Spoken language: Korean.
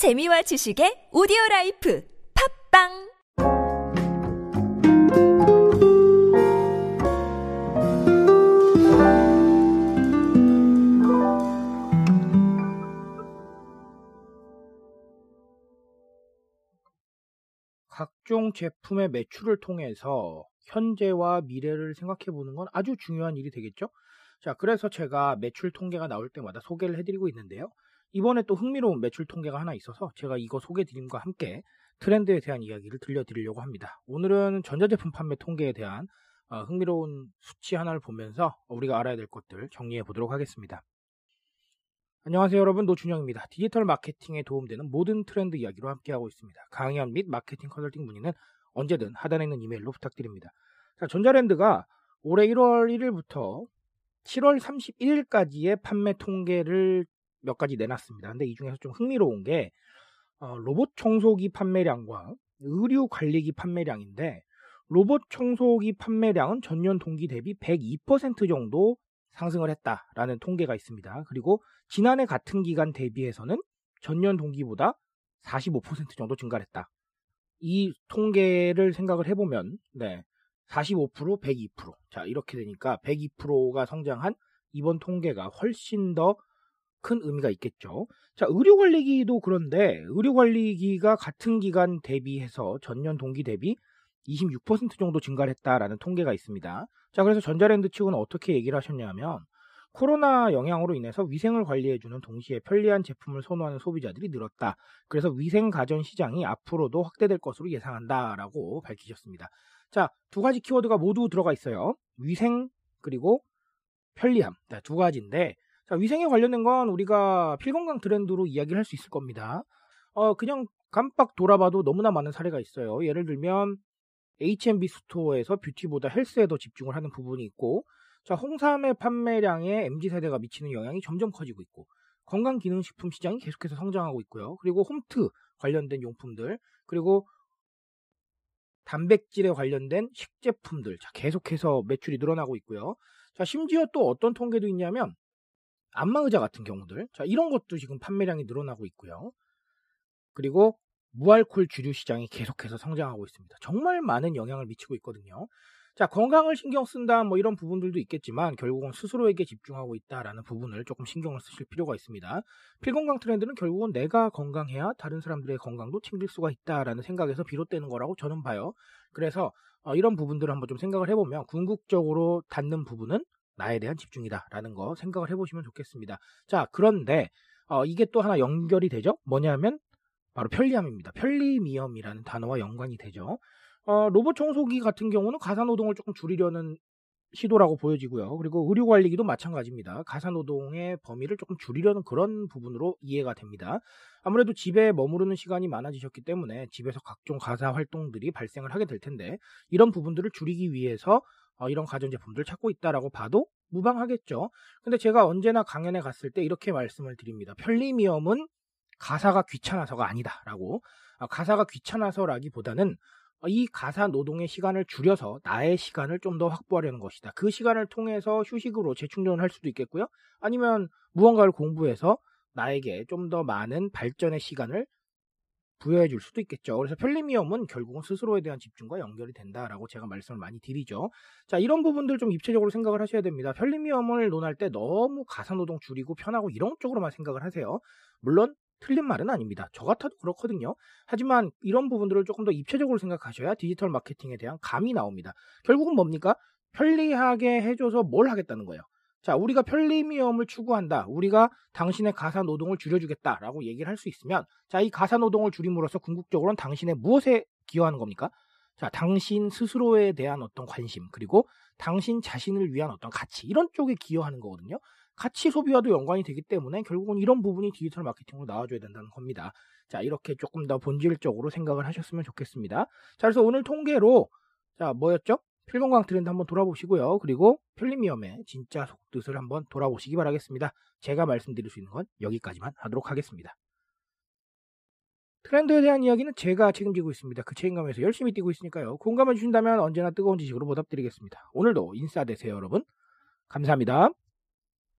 재미와 지식의 오디오 라이프 팟빵 각종 제품의 매출을 통해서 현재와 미래를 생각해 보는 건 아주 중요한 일이 되겠죠? 자, 그래서 제가 매출 통계가 나올 때마다 소개를 해드리고 있는데요. 이번에 또 흥미로운 매출 통계가 하나 있어서 제가 이거 소개드림과 함께 트렌드에 대한 이야기를 들려드리려고 합니다. 오늘은 전자제품 판매 통계에 대한 어, 흥미로운 수치 하나를 보면서 우리가 알아야 될 것들 정리해 보도록 하겠습니다. 안녕하세요 여러분 노준영입니다. 디지털 마케팅에 도움되는 모든 트렌드 이야기로 함께하고 있습니다. 강연 및 마케팅 컨설팅 문의는 언제든 하단에 있는 이메일로 부탁드립니다. 자, 전자랜드가 올해 1월 1일부터 7월 31일까지의 판매 통계를 몇 가지 내놨습니다. 근데 이 중에서 좀 흥미로운 게 어, 로봇 청소기 판매량과 의류 관리기 판매량인데 로봇 청소기 판매량은 전년 동기 대비 102% 정도 상승을 했다라는 통계가 있습니다. 그리고 지난해 같은 기간 대비해서는 전년 동기보다 45% 정도 증가를 했다. 이 통계를 생각을 해보면, 네. 45%, 102%. 자, 이렇게 되니까 102%가 성장한 이번 통계가 훨씬 더 큰 의미가 있겠죠. 자, 의료관리기도 그런데 의료관리기가 같은 기간 대비해서 전년 동기 대비 26% 정도 증가를 했다라는 통계가 있습니다. 자, 그래서 전자랜드 측은 어떻게 얘기를 하셨냐면 코로나 영향으로 인해서 위생을 관리해주는 동시에 편리한 제품을 선호하는 소비자들이 늘었다. 그래서 위생 가전 시장이 앞으로도 확대될 것으로 예상한다라고 밝히셨습니다. 자, 두 가지 키워드가 모두 들어가 있어요. 위생 그리고 편리함. 자, 두 가지인데 자, 위생에 관련된 건 우리가 필건강 트렌드로 이야기를 할 수 있을 겁니다. 어, 그냥 깜빡 돌아봐도 너무나 많은 사례가 있어요. 예를 들면 H&B 스토어에서 뷰티보다 헬스에 더 집중을 하는 부분이 있고 자, 홍삼의 판매량에 MZ세대가 미치는 영향이 점점 커지고 있고 건강기능식품 시장이 계속해서 성장하고 있고요. 그리고 홈트 관련된 용품들 그리고 단백질에 관련된 식제품들 자, 계속해서 매출이 늘어나고 있고요. 자, 심지어 또 어떤 통계도 있냐면 안마의자 같은 경우들 자, 이런 것도 지금 판매량이 늘어나고 있고요. 그리고 무알콜 주류 시장이 계속해서 성장하고 있습니다. 정말 많은 영향을 미치고 있거든요. 자, 건강을 신경 쓴다 뭐 이런 부분들도 있겠지만 결국은 스스로에게 집중하고 있다라는 부분을 조금 신경을 쓰실 필요가 있습니다. 필건강 트렌드는 결국은 내가 건강해야 다른 사람들의 건강도 챙길 수가 있다라는 생각에서 비롯되는 거라고 저는 봐요. 그래서 어, 이런 부분들을 한번 좀 생각을 해보면 궁극적으로 닿는 부분은 나에 대한 집중이다라는 거 생각을 해보시면 좋겠습니다. 자, 그런데 어, 이게 또 하나 연결이 되죠? 뭐냐면 바로 편리함입니다. 편리미엄이라는 단어와 연관이 되죠. 어, 로봇 청소기 같은 경우는 가사노동을 조금 줄이려는 시도라고 보여지고요. 그리고 의료관리기도 마찬가지입니다. 가사노동의 범위를 조금 줄이려는 그런 부분으로 이해가 됩니다. 아무래도 집에 머무르는 시간이 많아지셨기 때문에 집에서 각종 가사 활동들이 발생을 하게 될 텐데 이런 부분들을 줄이기 위해서 어, 이런 가전제품들을 찾고 있다라고 봐도 무방하겠죠. 근데 제가 언제나 강연에 갔을 때 이렇게 말씀을 드립니다. 편리미엄은 가사가 귀찮아서가 아니다라고 아, 가사가 귀찮아서라기보다는 이 가사 노동의 시간을 줄여서 나의 시간을 좀 더 확보하려는 것이다. 그 시간을 통해서 휴식으로 재충전을 할 수도 있겠고요. 아니면 무언가를 공부해서 나에게 좀 더 많은 발전의 시간을 부여해 줄 수도 있겠죠. 그래서 편리미엄은 결국은 스스로에 대한 집중과 연결이 된다라고 제가 말씀을 많이 드리죠. 자, 이런 부분들 좀 입체적으로 생각을 하셔야 됩니다. 편리미엄을 논할 때 너무 가사노동 줄이고 편하고 이런 쪽으로만 생각을 하세요. 물론 틀린 말은 아닙니다. 저 같아도 그렇거든요. 하지만 이런 부분들을 조금 더 입체적으로 생각하셔야 디지털 마케팅에 대한 감이 나옵니다. 결국은 뭡니까? 편리하게 해줘서 뭘 하겠다는 거예요. 자, 우리가 편리미엄을 추구한다. 우리가 당신의 가사 노동을 줄여주겠다라고 얘기를 할 수 있으면, 자, 이 가사 노동을 줄임으로써 궁극적으로는 당신의 무엇에 기여하는 겁니까? 자, 당신 스스로에 대한 어떤 관심, 그리고 당신 자신을 위한 어떤 가치, 이런 쪽에 기여하는 거거든요. 가치 소비와도 연관이 되기 때문에 결국은 이런 부분이 디지털 마케팅으로 나와줘야 된다는 겁니다. 자, 이렇게 조금 더 본질적으로 생각을 하셨으면 좋겠습니다. 자, 그래서 오늘 통계로, 자, 뭐였죠? 필건강 트렌드 한번 돌아보시고요. 그리고 편리미엄의 진짜 속뜻을 한번 돌아보시기 바라겠습니다. 제가 말씀드릴 수 있는 건 여기까지만 하도록 하겠습니다. 트렌드에 대한 이야기는 제가 책임지고 있습니다. 그 책임감에서 열심히 뛰고 있으니까요. 공감해 주신다면 언제나 뜨거운 지식으로 보답드리겠습니다. 오늘도 인싸 되세요, 여러분. 감사합니다.